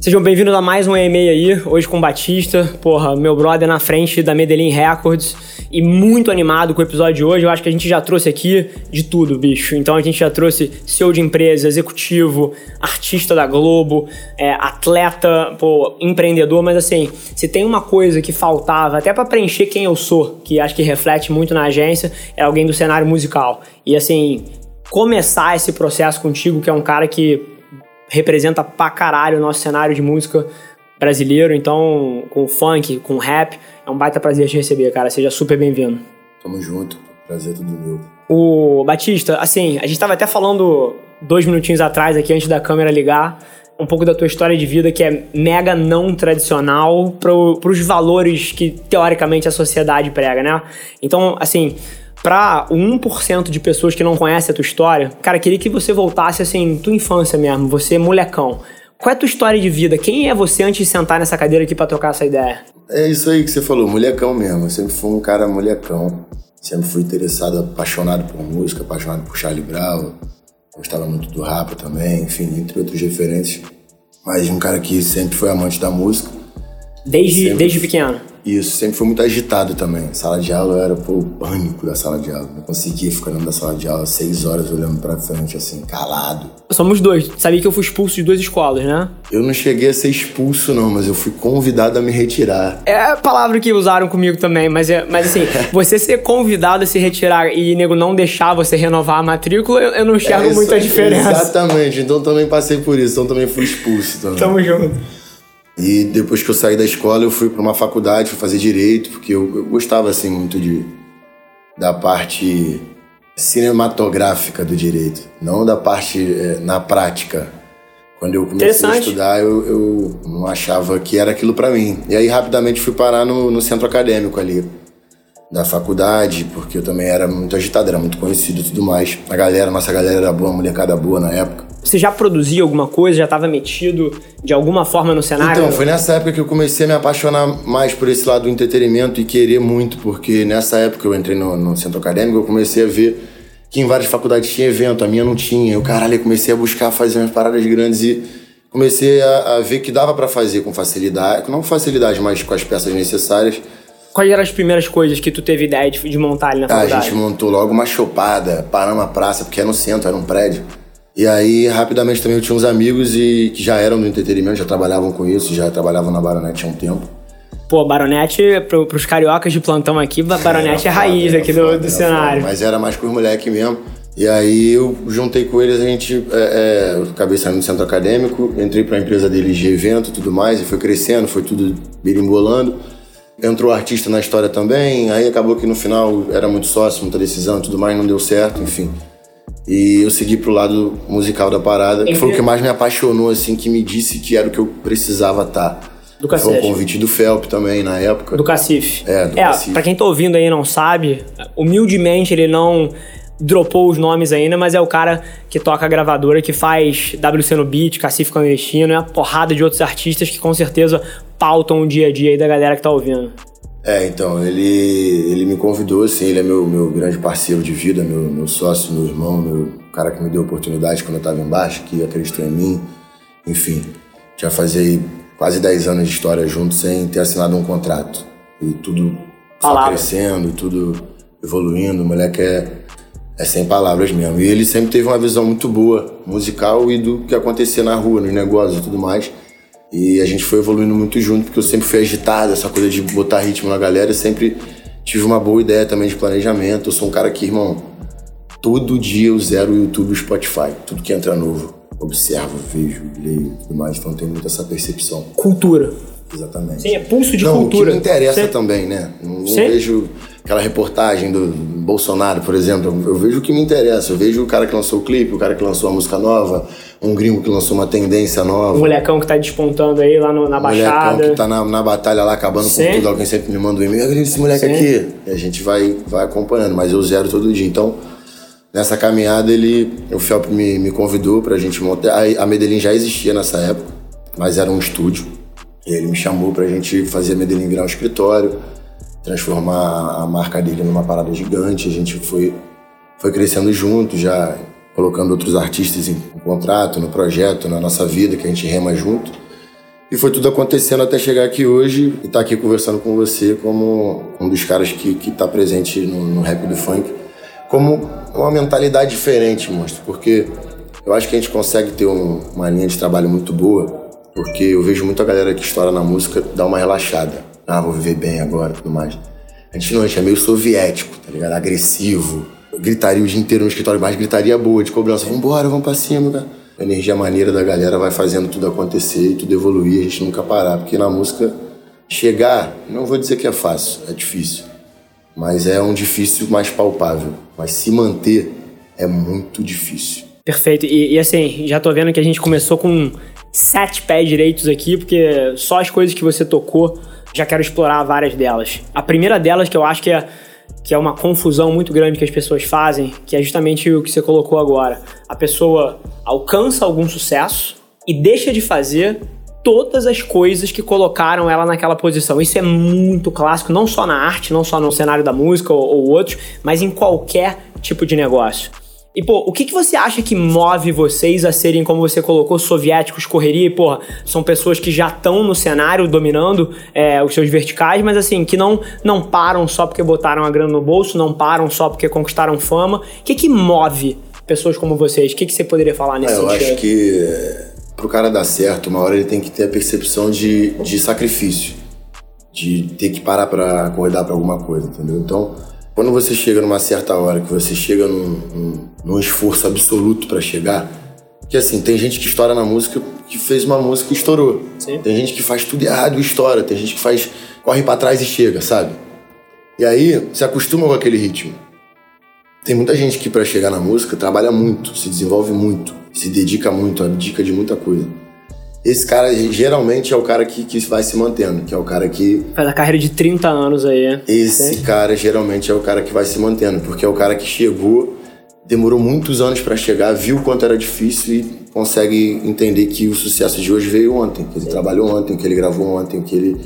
Sejam bem-vindos a mais um e-mail aí, hoje com o Batista, porra, meu brother na frente da Medellín Records e muito animado com o episódio de hoje. Eu acho que a gente já trouxe aqui de tudo, bicho. Então a gente já trouxe CEO de empresa, executivo, artista da Globo, é, atleta, pô, empreendedor, mas assim, se tem uma coisa que faltava, até para preencher quem eu sou, que acho que reflete muito na agência, é alguém do cenário musical. E assim, começar esse processo contigo, que é um cara que representa pra caralho o nosso cenário de música brasileiro. Então, com funk, com rap, é um baita prazer te receber, cara. Seja super bem-vindo. Tamo junto. Prazer tudo meu. O Batista, assim, a gente tava até falando dois minutinhos atrás aqui, antes da câmera ligar, um pouco da tua história de vida que é mega não tradicional para os valores que, teoricamente, a sociedade prega, né? Então, assim, Pra o 1% de pessoas que não conhecem a tua história, cara, queria que você voltasse assim, tua infância mesmo, você molecão. Qual é a tua história de vida? Quem é você antes de sentar nessa cadeira aqui para trocar essa ideia? É isso aí que você falou, molecão mesmo. Eu sempre fui um cara molecão. Sempre fui interessado, apaixonado por música, apaixonado por Charlie Brown. Gostava muito do rap também, enfim, entre outros referentes. Mas um cara que sempre foi amante da música. Desde, sempre... desde pequeno? Isso, sempre foi muito agitado também. Sala de aula era pô, o pânico da sala de aula. Não conseguia ficar dentro da sala de aula seis horas olhando pra frente, assim, calado. Somos dois. Sabia que eu fui expulso de duas escolas, né? Eu não cheguei a ser expulso, não, mas eu fui convidado a me retirar. É a palavra que usaram comigo também, mas, é, mas assim, você ser convidado a se retirar e nego não deixar você renovar a matrícula, eu, eu não enxergo é, muita diferença. Exatamente, então também passei por isso, então também fui expulso também. Tamo junto. E depois que eu saí da escola, eu fui para uma faculdade, fui fazer direito, porque eu, eu, gostava assim muito de da parte cinematográfica do direito, não da parte é, na prática. Quando eu comecei a estudar, eu, eu não achava que era aquilo para mim. E aí rapidamente fui parar no, no centro acadêmico ali da faculdade, porque eu também era muito agitado, era muito conhecido e tudo mais. A galera, nossa galera era boa, molecada boa na época. Você já produzia alguma coisa, já estava metido de alguma forma no cenário? Então, foi nessa época que eu comecei a me apaixonar mais por esse lado do entretenimento e querer muito, porque nessa época eu entrei no, no centro acadêmico, eu comecei a ver que em várias faculdades tinha evento, a minha não tinha. Eu, caralho, eu comecei a buscar fazer umas paradas grandes e comecei a, a ver que dava para fazer com facilidade, não com facilidade, mas com as peças necessárias Quais eram as primeiras coisas que tu teve ideia de, de montar ali na faculdade? a gente montou logo uma chopada, paramos na praça, porque era no centro, era um prédio. E aí, rapidamente também eu tinha uns amigos e, que já eram do entretenimento, já trabalhavam com isso, já trabalhavam na Baronete há um tempo. Pô, Baronete, pro, pros cariocas de plantão aqui, Baronete é, é raiz aqui foda, do, do cenário. Foda, mas era mais com os moleques mesmo. E aí eu juntei com eles, a gente, é, é, eu acabei saindo do centro acadêmico, entrei pra empresa deles de evento e tudo mais, e foi crescendo, foi tudo birimbolando. Entrou artista na história também, aí acabou que no final era muito sócio, muita decisão e tudo mais, não deu certo, enfim. E eu segui pro lado musical da parada, que foi o que mais me apaixonou, assim, que me disse que era o que eu precisava estar. Tá. Do Cacete. Foi um convite do Felp também, na época. Do Cacife. É, do é, Cacife. Pra quem tá ouvindo aí e não sabe, humildemente ele não dropou os nomes ainda, mas é o cara que toca a gravadora, que faz WC no Beat, Cacife Clandestino, é uma porrada de outros artistas que com certeza pautam o dia a dia aí da galera que tá ouvindo. É, então, ele, ele me convidou, assim, ele é meu, meu grande parceiro de vida, meu, meu sócio, meu irmão, meu cara que me deu oportunidade quando eu tava embaixo, que acreditou em mim, enfim. Já fazia quase 10 anos de história junto sem ter assinado um contrato. E tudo só crescendo, tudo evoluindo, o moleque é é sem palavras mesmo. E ele sempre teve uma visão muito boa, musical e do que acontecia na rua, nos negócios e tudo mais. E a gente foi evoluindo muito junto, porque eu sempre fui agitado, essa coisa de botar ritmo na galera. Eu sempre tive uma boa ideia também de planejamento. Eu sou um cara que, irmão, todo dia eu zero o YouTube e o Spotify. Tudo que entra novo. Observo, vejo, leio e tudo mais. Então tem muito essa percepção. Cultura. Exatamente. Sim, é pulso de não, cultura. O que me interessa também, né? Não, não vejo aquela reportagem do Bolsonaro, por exemplo. Eu vejo o que me interessa. Eu vejo o cara que lançou o clipe, o cara que lançou a música nova, um gringo que lançou uma tendência nova. Um molecão que tá despontando aí lá no, na um Baixada. molecão que tá na, na batalha lá, acabando Sim. com tudo. Alguém sempre me manda um e-mail. esse moleque Sim. aqui. E a gente vai, vai acompanhando, mas eu zero todo dia. Então, nessa caminhada, ele, o Felp me, me convidou pra gente montar. A, a Medellín já existia nessa época, mas era um estúdio. E ele me chamou pra gente fazer a Medellín virar um escritório, transformar a marca dele numa parada gigante. A gente foi, foi crescendo junto, já colocando outros artistas em contrato, no projeto, na nossa vida, que a gente rema junto. E foi tudo acontecendo até chegar aqui hoje e estar tá aqui conversando com você como um dos caras que, que tá presente no, no rap do funk. Como uma mentalidade diferente, monstro. Porque eu acho que a gente consegue ter um, uma linha de trabalho muito boa. Porque eu vejo muita galera que estoura na música dar uma relaxada. Ah, vou viver bem agora tudo mais. A gente não, a gente é meio soviético, tá ligado? Agressivo. gritaria o dia inteiro no escritório, mas gritaria boa, de cobrança. Vambora, vamos pra cima, cara a energia maneira da galera vai fazendo tudo acontecer e tudo evoluir, a gente nunca parar. Porque na música, chegar, não vou dizer que é fácil, é difícil. Mas é um difícil mais palpável. Mas se manter é muito difícil. Perfeito. E, e assim, já tô vendo que a gente começou com sete pés direitos aqui, porque só as coisas que você tocou, já quero explorar várias delas. A primeira delas, que eu acho que é que é uma confusão muito grande que as pessoas fazem, que é justamente o que você colocou agora. A pessoa alcança algum sucesso e deixa de fazer todas as coisas que colocaram ela naquela posição. Isso é muito clássico, não só na arte, não só no cenário da música ou, ou outros, mas em qualquer tipo de negócio. E, pô, o que, que você acha que move vocês a serem, como você colocou, soviéticos, correria? E, porra, são pessoas que já estão no cenário dominando é, os seus verticais, mas assim, que não, não param só porque botaram a grana no bolso, não param só porque conquistaram fama. O que, que move pessoas como vocês? O que, que você poderia falar nesse é, eu sentido? Eu acho que pro cara dar certo, uma hora ele tem que ter a percepção de, de sacrifício, de ter que parar para acordar para alguma coisa, entendeu? Então quando você chega numa certa hora, que você chega num, num, num esforço absoluto para chegar, que assim, tem gente que estoura na música que fez uma música e estourou. Sim. Tem gente que faz tudo errado e estoura. Tem gente que faz, corre para trás e chega, sabe? E aí, se acostuma com aquele ritmo. Tem muita gente que para chegar na música trabalha muito, se desenvolve muito, se dedica muito, abdica de muita coisa. Esse cara geralmente é o cara que, que vai se mantendo, que é o cara que. Faz a carreira de 30 anos aí. Esse cara geralmente é o cara que vai se mantendo, porque é o cara que chegou, demorou muitos anos para chegar, viu quanto era difícil e consegue entender que o sucesso de hoje veio ontem, que ele Sim. trabalhou ontem, que ele gravou ontem, que ele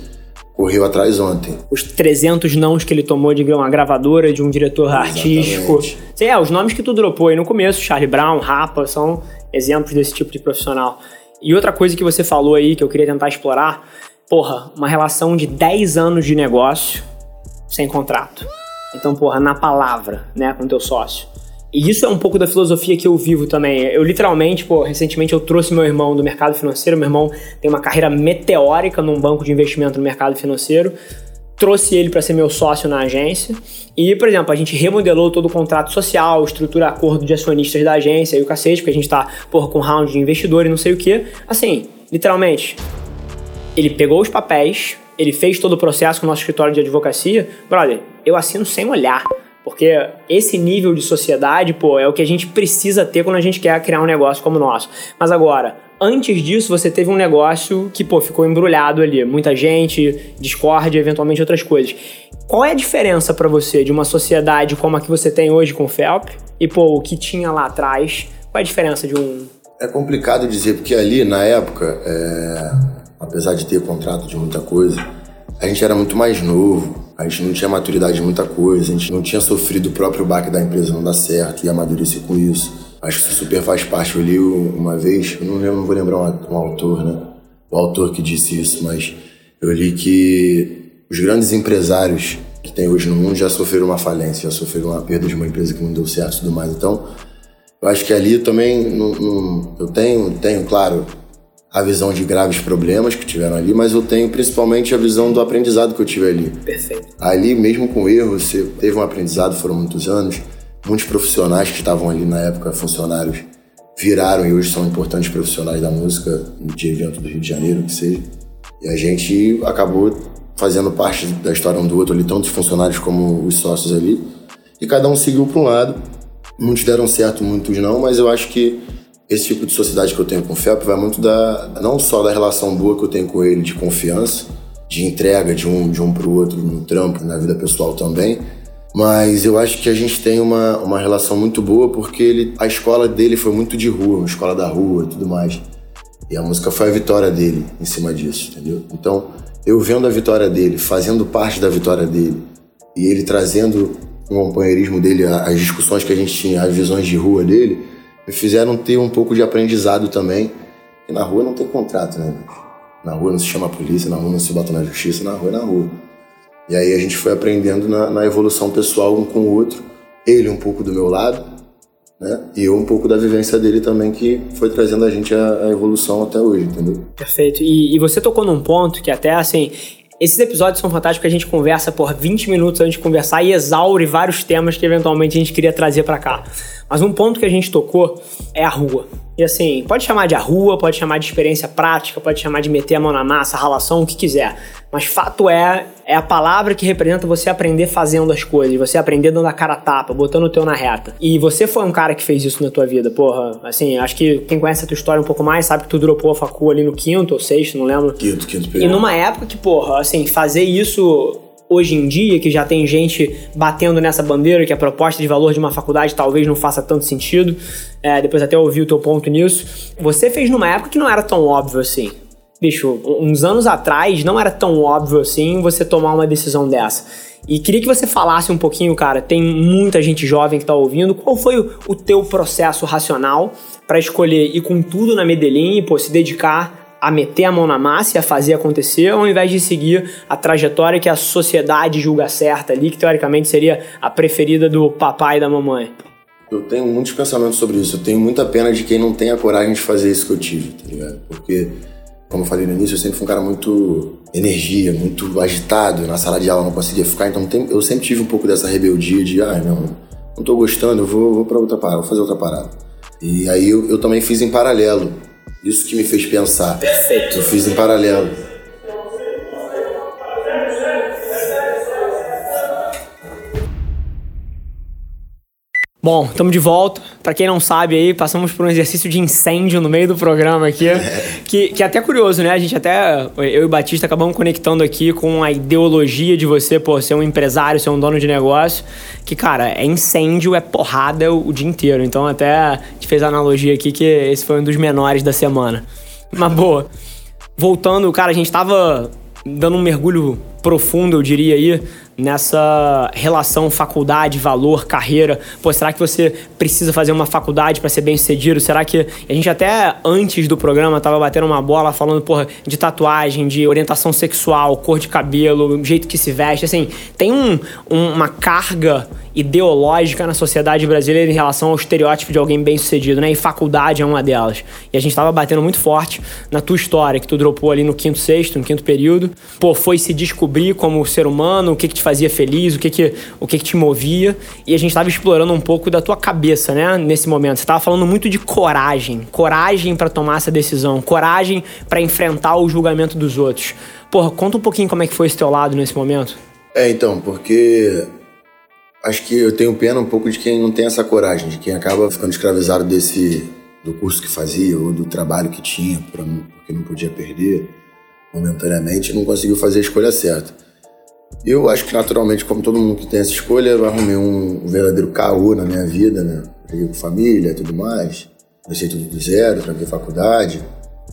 correu atrás ontem. Os 300 nãos que ele tomou de uma gravadora, de um diretor Exatamente. artístico. Sim, é, os nomes que tu dropou aí no começo, Charlie Brown, Rapa, são exemplos desse tipo de profissional. E outra coisa que você falou aí, que eu queria tentar explorar, porra, uma relação de 10 anos de negócio sem contrato. Então, porra, na palavra, né, com teu sócio. E isso é um pouco da filosofia que eu vivo também. Eu literalmente, pô, recentemente eu trouxe meu irmão do mercado financeiro. Meu irmão tem uma carreira meteórica num banco de investimento no mercado financeiro trouxe ele para ser meu sócio na agência. E, por exemplo, a gente remodelou todo o contrato social, estrutura acordo de acionistas da agência e o cacete, porque a gente tá, porra, com round de investidor e não sei o que. Assim, literalmente, ele pegou os papéis, ele fez todo o processo com o nosso escritório de advocacia. Brother, eu assino sem olhar. Porque esse nível de sociedade, pô, é o que a gente precisa ter quando a gente quer criar um negócio como o nosso. Mas agora, antes disso, você teve um negócio que, pô, ficou embrulhado ali. Muita gente, discórdia, eventualmente outras coisas. Qual é a diferença para você de uma sociedade como a que você tem hoje com o FELP e, pô, o que tinha lá atrás? Qual é a diferença de um... É complicado dizer, porque ali, na época, é... apesar de ter contrato de muita coisa, a gente era muito mais novo, a gente não tinha maturidade de muita coisa, a gente não tinha sofrido o próprio baque da empresa não dar certo e amadurecer com isso. Acho que isso super faz parte. Eu li uma vez, eu não, lembro, não vou lembrar um, um autor, né? O autor que disse isso, mas eu li que os grandes empresários que tem hoje no mundo já sofreram uma falência, já sofreram uma perda de uma empresa que não deu certo e tudo mais. Então, eu acho que ali também não, não, eu tenho, tenho, claro, a visão de graves problemas que tiveram ali, mas eu tenho principalmente a visão do aprendizado que eu tive ali. Perfeito. Ali, mesmo com erro, você teve um aprendizado, foram muitos anos. Muitos profissionais que estavam ali na época, funcionários, viraram e hoje são importantes profissionais da música, de evento do Rio de Janeiro, que seja. E a gente acabou fazendo parte da história um do outro ali, tanto os funcionários como os sócios ali. E cada um seguiu para um lado. Muitos deram certo, muitos não, mas eu acho que esse tipo de sociedade que eu tenho com o FEP vai muito da não só da relação boa que eu tenho com ele de confiança, de entrega de um de um para o outro no trampo, na vida pessoal também, mas eu acho que a gente tem uma, uma relação muito boa porque ele, a escola dele foi muito de rua, uma escola da rua e tudo mais. E a música foi a vitória dele em cima disso, entendeu? Então, eu vendo a vitória dele, fazendo parte da vitória dele, e ele trazendo o companheirismo dele, as discussões que a gente tinha, as visões de rua dele, me fizeram ter um pouco de aprendizado também. Porque na rua não tem contrato, né? Na rua não se chama a polícia, na rua não se bota na justiça, na rua é na rua. E aí a gente foi aprendendo na, na evolução pessoal um com o outro. Ele um pouco do meu lado, né? E eu um pouco da vivência dele também, que foi trazendo a gente a, a evolução até hoje, entendeu? Perfeito. E, e, você tocou num ponto que até, assim, esses episódios são fantásticos porque a gente conversa por 20 minutos antes de conversar e exaure vários temas que eventualmente a gente queria trazer para cá. Mas um ponto que a gente tocou é a rua. E assim, pode chamar de a rua, pode chamar de experiência prática, pode chamar de meter a mão na massa, ralação, o que quiser. Mas fato é, é a palavra que representa você aprender fazendo as coisas, você aprender dando a cara a tapa, botando o teu na reta. E você foi um cara que fez isso na tua vida, porra. Assim, acho que quem conhece a tua história um pouco mais sabe que tu dropou a facu ali no quinto ou sexto, não lembro. Quinto, quinto período. E numa época que, porra, assim, fazer isso hoje em dia, que já tem gente batendo nessa bandeira, que a proposta de valor de uma faculdade talvez não faça tanto sentido. É, depois até ouvi o teu ponto nisso. Você fez numa época que não era tão óbvio assim. Bicho, uns anos atrás não era tão óbvio assim você tomar uma decisão dessa. E queria que você falasse um pouquinho, cara. Tem muita gente jovem que tá ouvindo. Qual foi o, teu processo racional para escolher ir com tudo na Medellín e pô, se dedicar a meter a mão na massa e a fazer acontecer, ao invés de seguir a trajetória que a sociedade julga certa ali, que teoricamente seria a preferida do papai e da mamãe? Eu tenho muitos pensamentos sobre isso. Eu tenho muita pena de quem não tem a coragem de fazer isso que eu tive, tá ligado? Porque, como eu falei no início, eu sempre fui um cara muito energia, muito agitado. Na sala de aula não conseguia ficar, então tem, eu sempre tive um pouco dessa rebeldia de, ah, não, não tô gostando, eu vou, vou para outra parada, vou fazer outra parada. E aí eu, eu também fiz em paralelo. Isso que me fez pensar. Perfeito. Eu fiz em paralelo. Bom, estamos de volta. Para quem não sabe aí, passamos por um exercício de incêndio no meio do programa aqui, é. que, que é até curioso, né? A gente até, eu e o Batista acabamos conectando aqui com a ideologia de você, pô, ser um empresário, ser um dono de negócio, que, cara, é incêndio, é porrada o, o dia inteiro. Então até a gente fez a analogia aqui que esse foi um dos menores da semana. Mas boa. Voltando, cara, a gente tava dando um mergulho profundo, eu diria aí, nessa relação faculdade, valor, carreira. Pô, será que você precisa fazer uma faculdade para ser bem sucedido? Será que. A gente até antes do programa tava batendo uma bola falando, porra, de tatuagem, de orientação sexual, cor de cabelo, jeito que se veste. Assim, tem um, um, uma carga ideológica na sociedade brasileira em relação ao estereótipo de alguém bem sucedido, né? E faculdade é uma delas. E a gente tava batendo muito forte na tua história, que tu dropou ali no quinto, sexto, no quinto período. Pô, foi se descobrir como ser humano, o que que te fazia feliz, o que que, o que, que te movia. E a gente tava explorando um pouco da tua cabeça, né? Nesse momento. Você tava falando muito de coragem. Coragem para tomar essa decisão. Coragem para enfrentar o julgamento dos outros. Porra, conta um pouquinho como é que foi esse teu lado nesse momento. É, então, porque acho que eu tenho pena um pouco de quem não tem essa coragem, de quem acaba ficando escravizado desse do curso que fazia ou do trabalho que tinha, porque não podia perder momentaneamente, não conseguiu fazer a escolha certa. Eu acho que naturalmente, como todo mundo que tem essa escolha, eu arrumei um verdadeiro caô na minha vida, né? Peguei com família e tudo mais. Comecei tudo do zero, tranquei faculdade.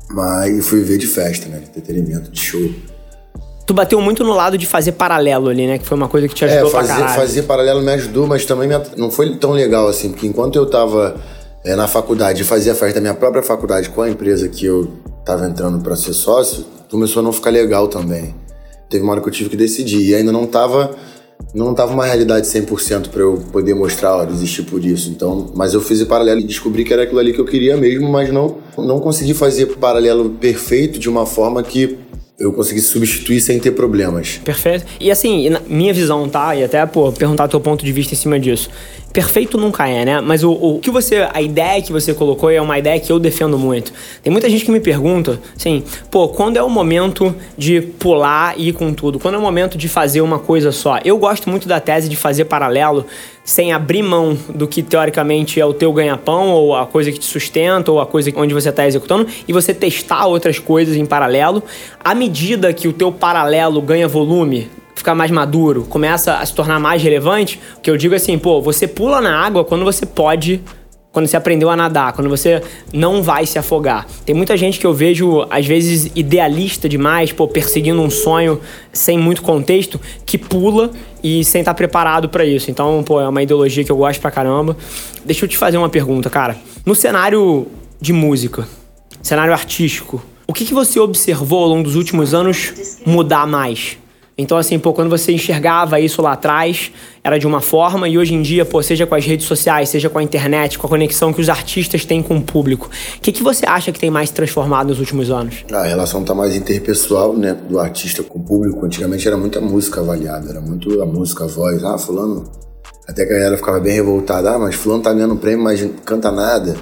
Mas fui ver de festa, né? De entretenimento, de show. Tu bateu muito no lado de fazer paralelo ali, né? Que foi uma coisa que te ajudou é, fazer, pra caralho. fazer paralelo me ajudou, mas também não foi tão legal assim, porque enquanto eu tava é, na faculdade e fazia festa da minha própria faculdade com a empresa que eu tava entrando para ser sócio, começou a não ficar legal também. Teve uma hora que eu tive que decidir e ainda não tava não tava uma realidade 100% para eu poder mostrar, ó, desistir por isso. Então, mas eu fiz em paralelo e descobri que era aquilo ali que eu queria mesmo, mas não não consegui fazer paralelo perfeito de uma forma que eu consegui substituir sem ter problemas. Perfeito. E assim, minha visão, tá? E até, pô, perguntar teu ponto de vista em cima disso. Perfeito nunca é, né? Mas o, o que você. A ideia que você colocou é uma ideia que eu defendo muito. Tem muita gente que me pergunta, assim, pô, quando é o momento de pular e ir com tudo? Quando é o momento de fazer uma coisa só? Eu gosto muito da tese de fazer paralelo sem abrir mão do que teoricamente é o teu ganha-pão, ou a coisa que te sustenta, ou a coisa onde você está executando, e você testar outras coisas em paralelo. À medida que o teu paralelo ganha volume, ficar mais maduro, começa a se tornar mais relevante, o que eu digo é assim, pô, você pula na água quando você pode quando você aprendeu a nadar, quando você não vai se afogar. Tem muita gente que eu vejo, às vezes, idealista demais, pô, perseguindo um sonho sem muito contexto, que pula e sem estar preparado para isso. Então, pô, é uma ideologia que eu gosto pra caramba. Deixa eu te fazer uma pergunta, cara. No cenário de música, cenário artístico, o que, que você observou ao longo dos últimos anos mudar mais? Então, assim, pô, quando você enxergava isso lá atrás, era de uma forma, e hoje em dia, pô, seja com as redes sociais, seja com a internet, com a conexão que os artistas têm com o público, o que, que você acha que tem mais transformado nos últimos anos? A relação tá mais interpessoal, né, do artista com o público. Antigamente era muita música avaliada, era muito a música, a voz. Ah, fulano... Até que a galera ficava bem revoltada. Ah, mas fulano tá ganhando prêmio, mas canta nada.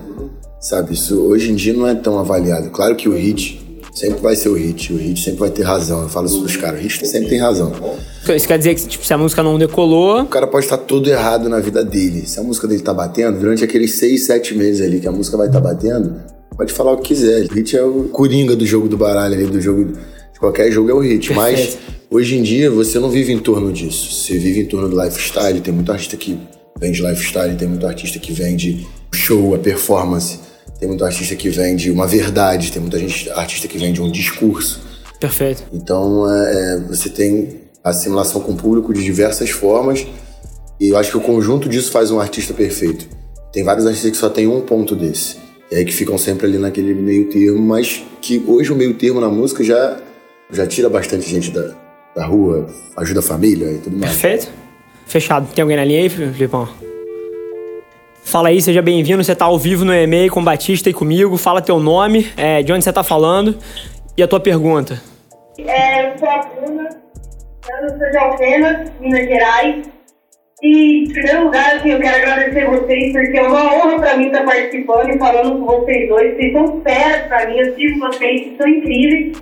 Sabe, isso hoje em dia não é tão avaliado. Claro que o hit sempre vai ser o hit, o hit sempre vai ter razão. Eu falo isso pros caras, o hit sempre tem razão. Isso quer dizer que tipo, se a música não decolou. O cara pode estar todo errado na vida dele. Se a música dele tá batendo, durante aqueles seis, sete meses ali que a música vai estar tá batendo, pode falar o que quiser. O hit é o coringa do jogo do baralho ali, do jogo. De qualquer jogo é o hit. Perfeito. Mas hoje em dia você não vive em torno disso. Você vive em torno do lifestyle. Tem muito artista que vende lifestyle, tem muito artista que vende show, a performance. Tem muito artista que vende uma verdade, tem muita gente, artista que vende um discurso. Perfeito. Então, é, é, você tem assimilação com o público de diversas formas e eu acho que o conjunto disso faz um artista perfeito. Tem vários artistas que só tem um ponto desse. E aí que ficam sempre ali naquele meio termo, mas que hoje o meio termo na música já, já tira bastante gente da, da rua, ajuda a família e tudo mais. Perfeito. Fechado. Tem alguém na linha aí, Filipão? Fala aí, seja bem-vindo. Você está ao vivo no e-mail com Batista e comigo. Fala teu nome, é, de onde você está falando e a tua pergunta. É, eu sou a Bruna, eu sou de Alfena, Minas Gerais. E, em primeiro lugar, assim, eu quero agradecer vocês, porque é uma honra para mim estar participando e falando com vocês dois. Vocês são feras para mim, eu sigo vocês, são incríveis.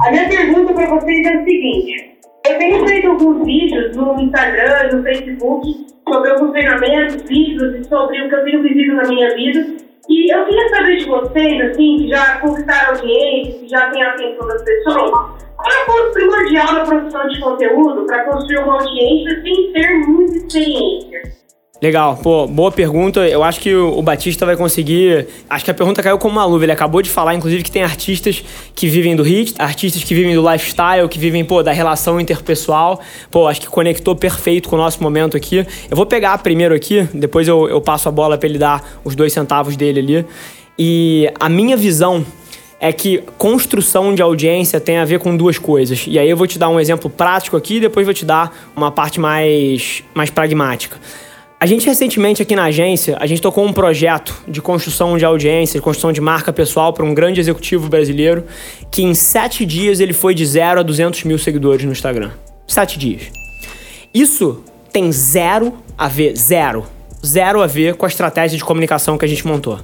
A minha pergunta para vocês é o seguinte: eu tenho feito alguns vídeos no Instagram, no Facebook, sobre alguns treinamentos, vídeos sobre o que eu tenho vivido na minha vida. E eu queria saber de vocês, assim, que já conquistaram audiência, que já têm a atenção das pessoas, qual é o ponto primordial na produção de conteúdo para construir uma audiência sem ter muita experiência? Legal, pô, boa pergunta. Eu acho que o Batista vai conseguir. Acho que a pergunta caiu como uma luva. Ele acabou de falar, inclusive, que tem artistas que vivem do hit, artistas que vivem do lifestyle, que vivem, pô, da relação interpessoal. Pô, acho que conectou perfeito com o nosso momento aqui. Eu vou pegar primeiro aqui, depois eu, eu passo a bola para ele dar os dois centavos dele ali. E a minha visão é que construção de audiência tem a ver com duas coisas. E aí eu vou te dar um exemplo prático aqui depois vou te dar uma parte mais, mais pragmática. A gente recentemente aqui na agência, a gente tocou um projeto de construção de audiência, de construção de marca pessoal para um grande executivo brasileiro, que em sete dias ele foi de zero a 200 mil seguidores no Instagram. Sete dias. Isso tem zero a ver, zero, zero a ver com a estratégia de comunicação que a gente montou.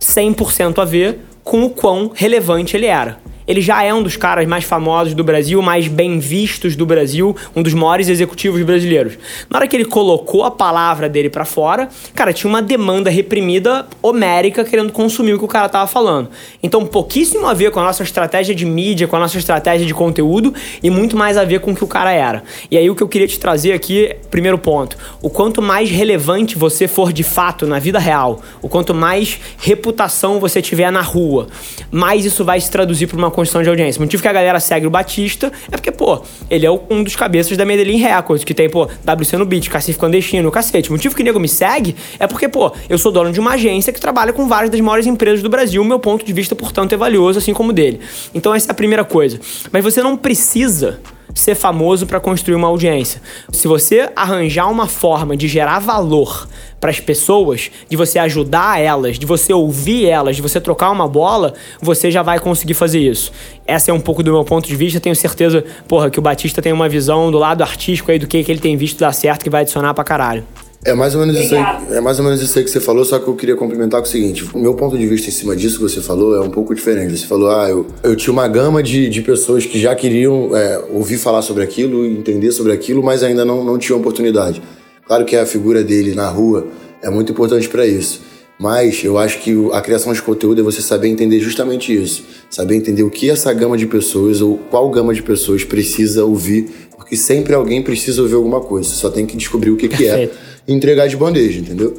100% a ver com o quão relevante ele era. Ele já é um dos caras mais famosos do Brasil, mais bem vistos do Brasil, um dos maiores executivos brasileiros. Na hora que ele colocou a palavra dele para fora, cara, tinha uma demanda reprimida homérica querendo consumir o que o cara tava falando. Então, pouquíssimo a ver com a nossa estratégia de mídia, com a nossa estratégia de conteúdo e muito mais a ver com o que o cara era. E aí o que eu queria te trazer aqui, primeiro ponto, o quanto mais relevante você for de fato na vida real, o quanto mais reputação você tiver na rua, mais isso vai se traduzir para uma construção de audiência. O motivo que a galera segue o Batista é porque, pô, ele é um dos cabeças da Medellín Records, que tem, pô, WC no beat, Cacife Clandestino, cacete. O motivo que o nego me segue é porque, pô, eu sou dono de uma agência que trabalha com várias das maiores empresas do Brasil. Meu ponto de vista, portanto, é valioso, assim como o dele. Então, essa é a primeira coisa. Mas você não precisa ser famoso para construir uma audiência. Se você arranjar uma forma de gerar valor para as pessoas, de você ajudar elas, de você ouvir elas, de você trocar uma bola, você já vai conseguir fazer isso. Essa é um pouco do meu ponto de vista. Tenho certeza, porra, que o Batista tem uma visão do lado artístico aí do que, que ele tem visto dar certo que vai adicionar pra caralho. É mais ou menos isso aí, é mais ou menos isso aí que você falou, só que eu queria complementar com o seguinte: o meu ponto de vista em cima disso que você falou é um pouco diferente. Você falou, ah, eu, eu tinha uma gama de, de pessoas que já queriam é, ouvir falar sobre aquilo, entender sobre aquilo, mas ainda não, não tinham oportunidade. Claro que a figura dele na rua é muito importante para isso. Mas eu acho que a criação de conteúdo é você saber entender justamente isso. Saber entender o que essa gama de pessoas ou qual gama de pessoas precisa ouvir, porque sempre alguém precisa ouvir alguma coisa. Você só tem que descobrir o que, que é e entregar de bandeja, entendeu?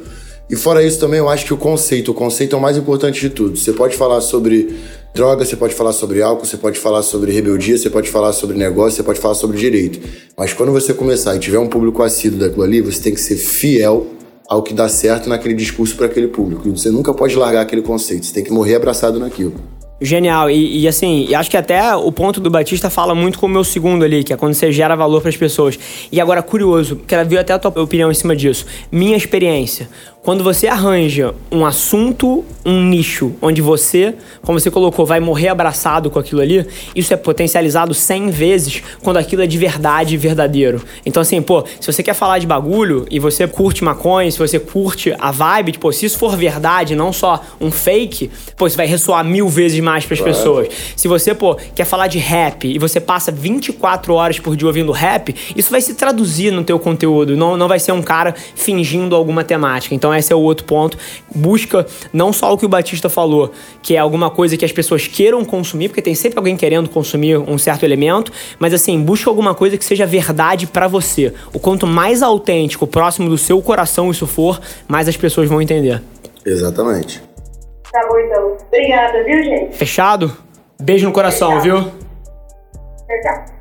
E fora isso também, eu acho que o conceito, o conceito é o mais importante de tudo. Você pode falar sobre droga, você pode falar sobre álcool, você pode falar sobre rebeldia, você pode falar sobre negócio, você pode falar sobre direito. Mas quando você começar e tiver um público assíduo daquilo ali, você tem que ser fiel ao que dá certo naquele discurso para aquele público. Você nunca pode largar aquele conceito, você tem que morrer abraçado naquilo. Genial. E, e assim, e acho que até o ponto do Batista fala muito com o meu segundo ali, que é quando você gera valor para as pessoas. E agora, curioso, quero ver até a tua opinião em cima disso. Minha experiência. Quando você arranja um assunto, um nicho, onde você, como você colocou, vai morrer abraçado com aquilo ali, isso é potencializado 100 vezes quando aquilo é de verdade verdadeiro. Então, assim, pô, se você quer falar de bagulho e você curte maconha, se você curte a vibe, tipo, se isso for verdade, não só um fake, pô, isso vai ressoar mil vezes mais para as claro. pessoas. Se você, pô, quer falar de rap e você passa 24 horas por dia ouvindo rap, isso vai se traduzir no teu conteúdo, não, não vai ser um cara fingindo alguma temática. Então, esse é o outro ponto. Busca não só o que o Batista falou, que é alguma coisa que as pessoas queiram consumir, porque tem sempre alguém querendo consumir um certo elemento, mas assim, busca alguma coisa que seja verdade para você. O quanto mais autêntico, próximo do seu coração isso for, mais as pessoas vão entender. Exatamente. Tá bom então. Obrigada, viu, gente? Fechado? Beijo no coração, Fechado. viu? Fechado.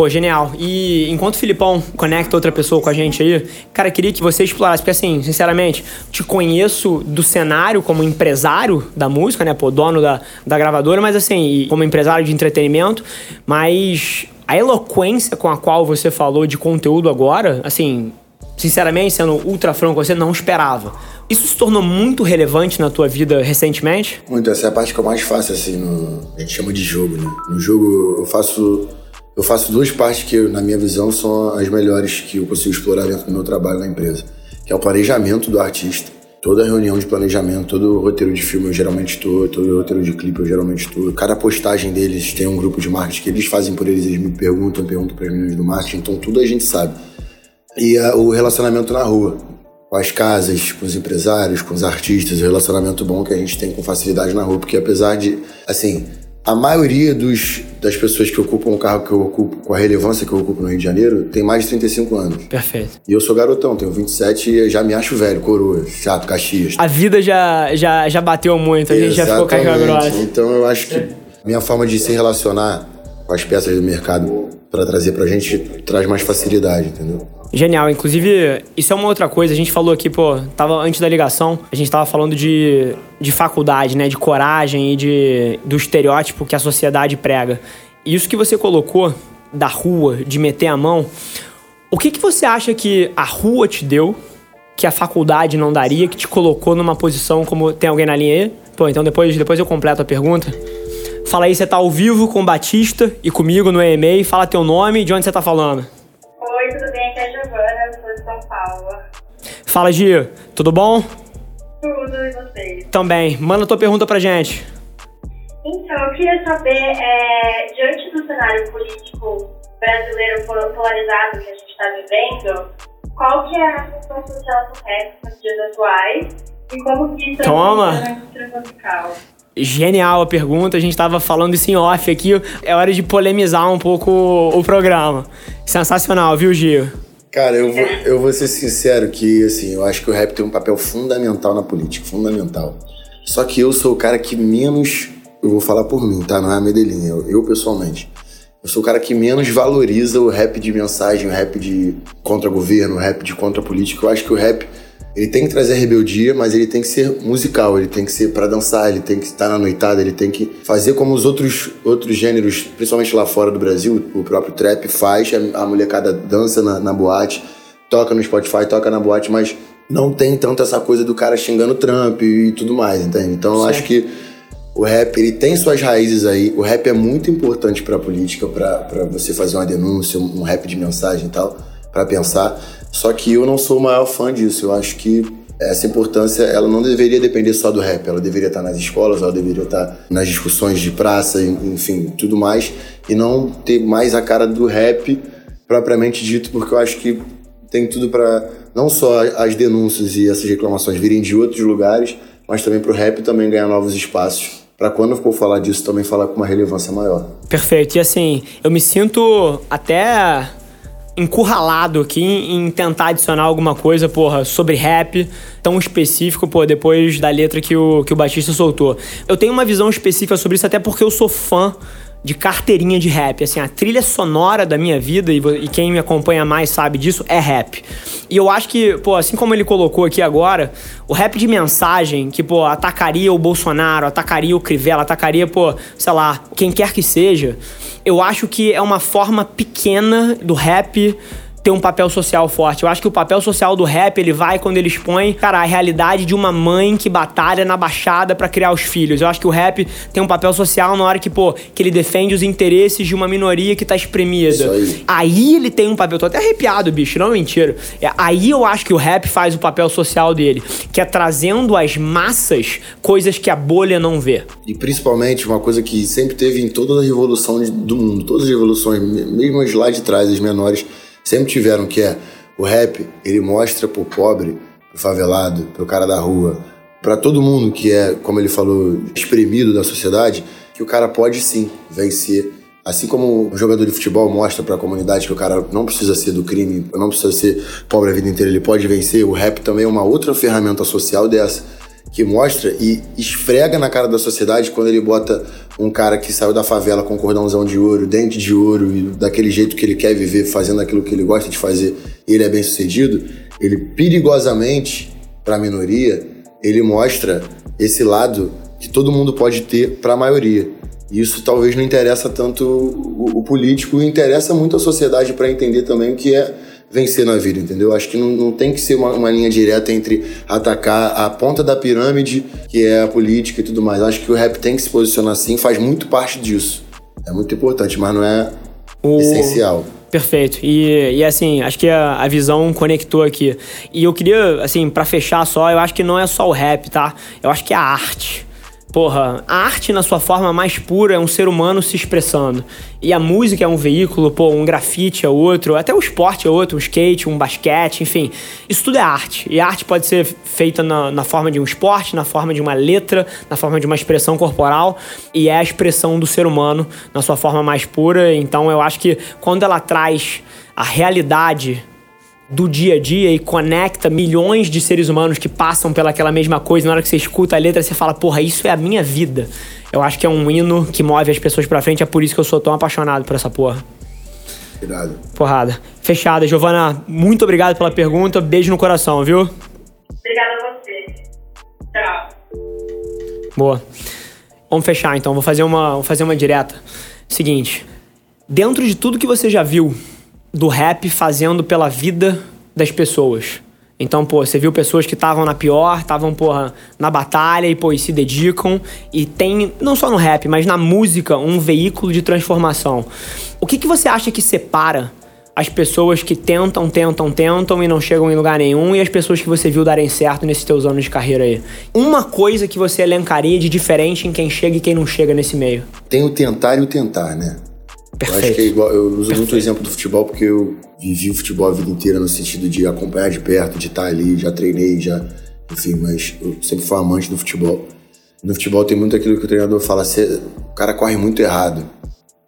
Pô, genial. E enquanto o Filipão conecta outra pessoa com a gente aí, cara, queria que você explorasse, porque assim, sinceramente, te conheço do cenário como empresário da música, né? Pô, dono da, da gravadora, mas assim, como empresário de entretenimento, mas a eloquência com a qual você falou de conteúdo agora, assim, sinceramente, sendo ultra franco, você não esperava. Isso se tornou muito relevante na tua vida recentemente? Muito, essa é a parte que eu mais faço, assim, no... a gente chama de jogo, né? No jogo eu faço eu faço duas partes que, na minha visão, são as melhores que eu consigo explorar dentro do meu trabalho na empresa, que é o planejamento do artista. Toda reunião de planejamento, todo roteiro de filme eu geralmente estou, todo roteiro de clipe eu geralmente estou. Cada postagem deles tem um grupo de marketing que eles fazem por eles, eles me perguntam, perguntam para as meninas do marketing, então tudo a gente sabe. E uh, o relacionamento na rua, com as casas, com os empresários, com os artistas, o relacionamento bom que a gente tem com facilidade na rua, porque apesar de, assim, a maioria dos, das pessoas que ocupam o carro que eu ocupo, com a relevância que eu ocupo no Rio de Janeiro, tem mais de 35 anos. Perfeito. E eu sou garotão, tenho 27 e já me acho velho, coroa, chato, Caxias. A vida já, já, já bateu muito, a gente já ficou caixa grossa. Então eu acho que minha forma de se relacionar as peças do mercado para trazer pra gente traz mais facilidade, entendeu? Genial. Inclusive, isso é uma outra coisa. A gente falou aqui, pô, tava antes da ligação, a gente tava falando de, de faculdade, né? De coragem e de, do estereótipo que a sociedade prega. E isso que você colocou da rua, de meter a mão, o que, que você acha que a rua te deu, que a faculdade não daria, que te colocou numa posição como. Tem alguém na linha aí? Pô, então depois, depois eu completo a pergunta. Fala aí, você tá ao vivo com o Batista e comigo no EMA. Fala teu nome e de onde você tá falando. Oi, tudo bem? Aqui é a Giovana, eu sou de São Paulo. Fala, Gi. Tudo bom? Tudo, e vocês? Também. Manda tua pergunta pra gente. Então, eu queria saber, é, diante do cenário político brasileiro polarizado que a gente está vivendo, qual que é a função social do rap nos dias atuais e como que isso Toma. Genial a pergunta, a gente estava falando isso em off aqui. É hora de polemizar um pouco o programa. Sensacional, viu, Gio? Cara, eu vou, eu vou ser sincero que, assim, eu acho que o rap tem um papel fundamental na política, fundamental. Só que eu sou o cara que menos, eu vou falar por mim, tá? Não é a Medellín, eu, eu pessoalmente. Eu sou o cara que menos valoriza o rap de mensagem, o rap de contra governo, o rap de contra política. Eu acho que o rap ele tem que trazer rebeldia, mas ele tem que ser musical, ele tem que ser para dançar, ele tem que estar na noitada, ele tem que fazer como os outros, outros gêneros, principalmente lá fora do Brasil, o próprio trap faz, a, molecada dança na, na boate, toca no Spotify, toca na boate, mas não tem tanto essa coisa do cara xingando Trump e tudo mais, entende? Então eu acho que o rap ele tem suas raízes aí. O rap é muito importante para a política, para você fazer uma denúncia, um rap de mensagem e tal, para pensar. Só que eu não sou o maior fã disso. Eu acho que essa importância ela não deveria depender só do rap, ela deveria estar nas escolas, ela deveria estar nas discussões de praça, enfim, tudo mais, e não ter mais a cara do rap propriamente dito, porque eu acho que tem tudo para não só as denúncias e essas reclamações virem de outros lugares, mas também para o rap também ganhar novos espaços. Para quando for falar disso, também falar com uma relevância maior. Perfeito. E assim, eu me sinto até encurralado aqui em tentar adicionar alguma coisa, porra, sobre rap tão específico, pô, depois da letra que o, que o Batista soltou. Eu tenho uma visão específica sobre isso, até porque eu sou fã de carteirinha de rap. Assim, a trilha sonora da minha vida, e, quem me acompanha mais sabe disso, é rap. E eu acho que, pô, assim como ele colocou aqui agora, o rap de mensagem, que, pô, atacaria o Bolsonaro, atacaria o Crivella, atacaria, pô, sei lá, quem quer que seja, eu acho que é uma forma pequena do rap ter um papel social forte. Eu acho que o papel social do rap, ele vai quando ele expõe, cara, a realidade de uma mãe que batalha na baixada para criar os filhos. Eu acho que o rap tem um papel social na hora que, pô, que ele defende os interesses de uma minoria que tá espremida. Isso aí. aí ele tem um papel, tô até arrepiado, bicho, não é mentira. Aí eu acho que o rap faz o papel social dele, que é trazendo às massas coisas que a bolha não vê. E principalmente uma coisa que sempre teve em toda a revolução do mundo, todas as revoluções, mesmo as lá de trás, as menores, sempre tiveram, que é o rap, ele mostra pro pobre, pro favelado, pro cara da rua, para todo mundo que é, como ele falou, espremido da sociedade, que o cara pode sim vencer. Assim como o jogador de futebol mostra para a comunidade que o cara não precisa ser do crime, não precisa ser pobre a vida inteira, ele pode vencer, o rap também é uma outra ferramenta social dessa que mostra e esfrega na cara da sociedade quando ele bota um cara que saiu da favela com cordãozão de ouro, dente de ouro e daquele jeito que ele quer viver, fazendo aquilo que ele gosta de fazer, ele é bem sucedido, ele perigosamente, para a minoria, ele mostra esse lado que todo mundo pode ter para a maioria. Isso talvez não interessa tanto o, o político, interessa muito a sociedade para entender também o que é vencer na vida, entendeu? Acho que não, não tem que ser uma, uma, linha direta entre atacar a ponta da pirâmide, que é a política e tudo mais. Acho que o rap tem que se posicionar assim, faz muito parte disso. É muito importante, mas não é o... essencial. Perfeito. E, e assim, acho que a, a, visão conectou aqui. E eu queria, assim, para fechar só, eu acho que não é só o rap, tá? Eu acho que é a arte. Porra, a arte na sua forma mais pura é um ser humano se expressando. E a música é um veículo, pô, um grafite é outro, até o esporte é outro, um skate, um basquete, enfim. Isso tudo é arte. E a arte pode ser feita na, na forma de um esporte, na forma de uma letra, na forma de uma expressão corporal. E é a expressão do ser humano na sua forma mais pura. Então eu acho que quando ela traz a realidade do dia a dia e conecta milhões de seres humanos que passam pelaquela mesma coisa. Na hora que você escuta a letra, você fala, porra, isso é a minha vida. Eu acho que é um hino que move as pessoas pra frente, é por isso que eu sou tão apaixonado por essa porra. Obrigado. Porrada. Fechada. Giovana, muito obrigado pela pergunta. Beijo no coração, viu? Obrigada a você. Tchau. Boa. Vamos fechar então. Vou fazer uma, vou fazer uma direta. Seguinte. Dentro de tudo que você já viu do rap fazendo pela vida das pessoas. Então, pô, você viu pessoas que estavam na pior, estavam, porra, na batalha e, pô, e se dedicam. E tem, não só no rap, mas na música, um veículo de transformação. O que, que você acha que separa as pessoas que tentam, tentam, tentam e não chegam em lugar nenhum e as pessoas que você viu darem certo nesses teus anos de carreira aí? Uma coisa que você elencaria de diferente em quem chega e quem não chega nesse meio? Tem o tentar e o tentar, né? Perfeito. Eu acho que é igual, eu uso Perfeito. muito o exemplo do futebol porque eu vivi o futebol a vida inteira no sentido de acompanhar de perto, de estar ali, já treinei, já, enfim, mas eu sempre fui amante do futebol. No futebol tem muito aquilo que o treinador fala, o cara corre muito errado.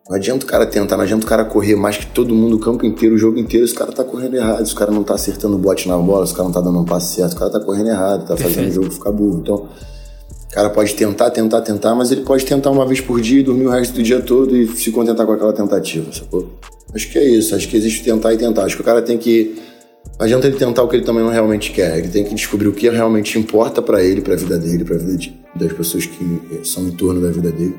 Não adianta o cara tentar, não adianta o cara correr mais que todo mundo o campo inteiro, o jogo inteiro, se o cara tá correndo errado, se o cara não tá acertando o bote na bola, se o cara não tá dando um passe certo, o cara tá correndo errado, tá fazendo o jogo ficar burro. Então, o cara pode tentar, tentar, tentar, mas ele pode tentar uma vez por dia e dormir o resto do dia todo e se contentar com aquela tentativa, sacou? Acho que é isso, acho que existe tentar e tentar. Acho que o cara tem que. Não adianta ele tentar o que ele também não realmente quer. Ele tem que descobrir o que realmente importa para ele, para a vida dele, para a vida de, das pessoas que são em torno da vida dele.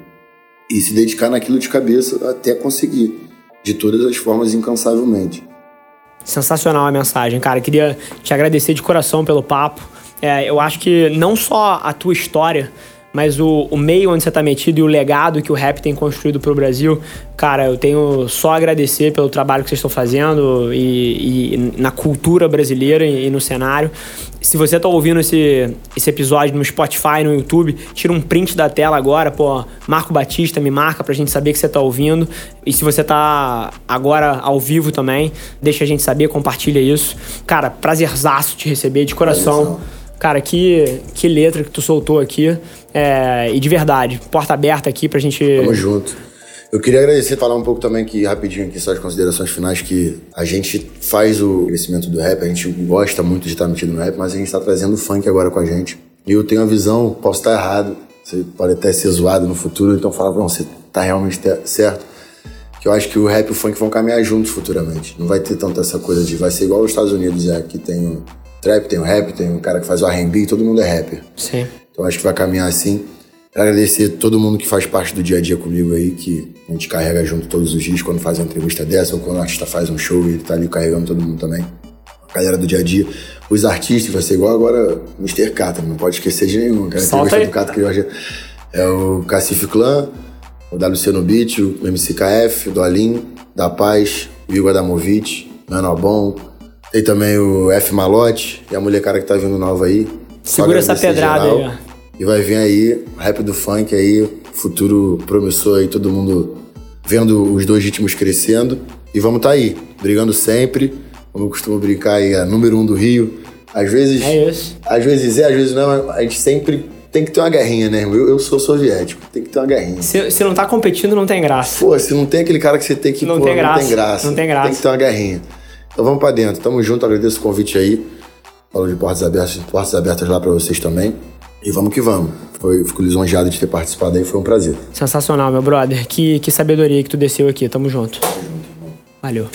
E se dedicar naquilo de cabeça até conseguir, de todas as formas, incansavelmente. Sensacional a mensagem, cara. Queria te agradecer de coração pelo papo. É, eu acho que não só a tua história, mas o, o meio onde você está metido e o legado que o rap tem construído para o Brasil, cara, eu tenho só a agradecer pelo trabalho que vocês estão fazendo e, e na cultura brasileira e, e, no cenário. Se você está ouvindo esse, esse episódio no Spotify, no YouTube, tira um print da tela agora, pô, Marco Batista, me marca para a gente saber que você está ouvindo. E se você está agora ao vivo também, deixa a gente saber, compartilha isso. Cara, prazerzaço te receber de coração. Cara, que, que letra que tu soltou aqui. É, e de verdade, porta aberta aqui pra gente. Tamo junto. Eu queria agradecer, falar um pouco também aqui, rapidinho, aqui, só as considerações finais, que a gente faz o crescimento do rap, a gente gosta muito de estar metido no rap, mas a gente está trazendo funk agora com a gente. E eu tenho a visão, posso estar errado, Você pode até ser zoado no futuro, então fala, não, você tá realmente certo. Que eu acho que o rap e o funk vão caminhar juntos futuramente. Não vai ter tanto essa coisa de vai ser igual os Estados Unidos, é, que tem trap, tem o rap, tem o cara que faz o R&B, todo mundo é rapper. Sim. Então acho que vai caminhar assim. Quero agradecer todo mundo que faz parte do dia a dia comigo aí, que a gente carrega junto todos os dias quando faz uma entrevista dessa, ou quando o artista faz um show e ele tá ali carregando todo mundo também. A galera do dia a dia. Os artistas, vai ser igual agora Mr. Catra, não pode esquecer de nenhum. Cara, Solta aí. do Catra que eu É o Cacife Clã, o WC no Beat, o MCKF, o Dolim, da Paz, o Igor Adamovic, Mano Albon. Tem também o F Malote e a mulher cara que tá vindo nova aí. Segura essa pedrada geral. aí, ó. E vai vir aí, rap do funk aí, futuro promissor aí, todo mundo vendo os dois ritmos crescendo. E vamos tá aí, brigando sempre. Como eu costumo brincar aí, a número um do Rio. Às vezes. É isso. Às vezes é, às vezes não. A gente sempre tem que ter uma guerrinha, né, Eu, eu sou soviético, tem que ter uma guerrinha. Se, se não tá competindo, não tem graça. Pô, se não tem aquele cara que você tem que. Não, pô, tem, graça. não tem graça. Não tem graça. Tem que ter uma guerrinha. Então vamos pra dentro. Tamo junto, agradeço o convite aí. Falou de portas abertas, portas abertas lá para vocês também. E vamos que vamos. Foi, fico lisonjeado de ter participado aí, foi um prazer. Sensacional, meu brother. Que, que sabedoria que tu desceu aqui. Tamo junto. Valeu.